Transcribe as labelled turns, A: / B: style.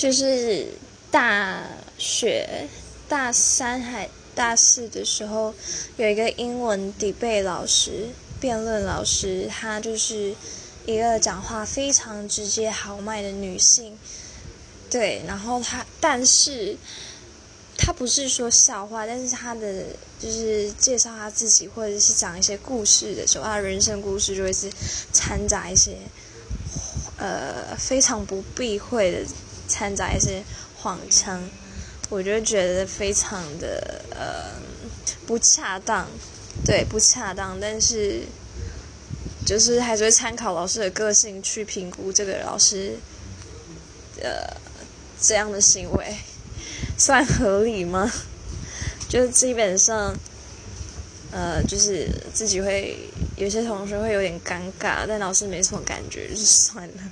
A: 就是大学大三还大四的时候，有一个英文 debate 老师、辩论老师，她就是一个讲话非常直接豪迈的女性。对，然后她，但是她不是说笑话，但是她的就是介绍她自己或者是讲一些故事的时候，她人生故事就会是掺杂一些呃非常不避讳的。掺杂一些谎称，我就觉得非常的呃不恰当，对不恰当，但是就是还是会参考老师的个性去评估这个老师呃这样的行为算合理吗？就是基本上呃就是自己会有些同学会有点尴尬，但老师没什么感觉，就算了。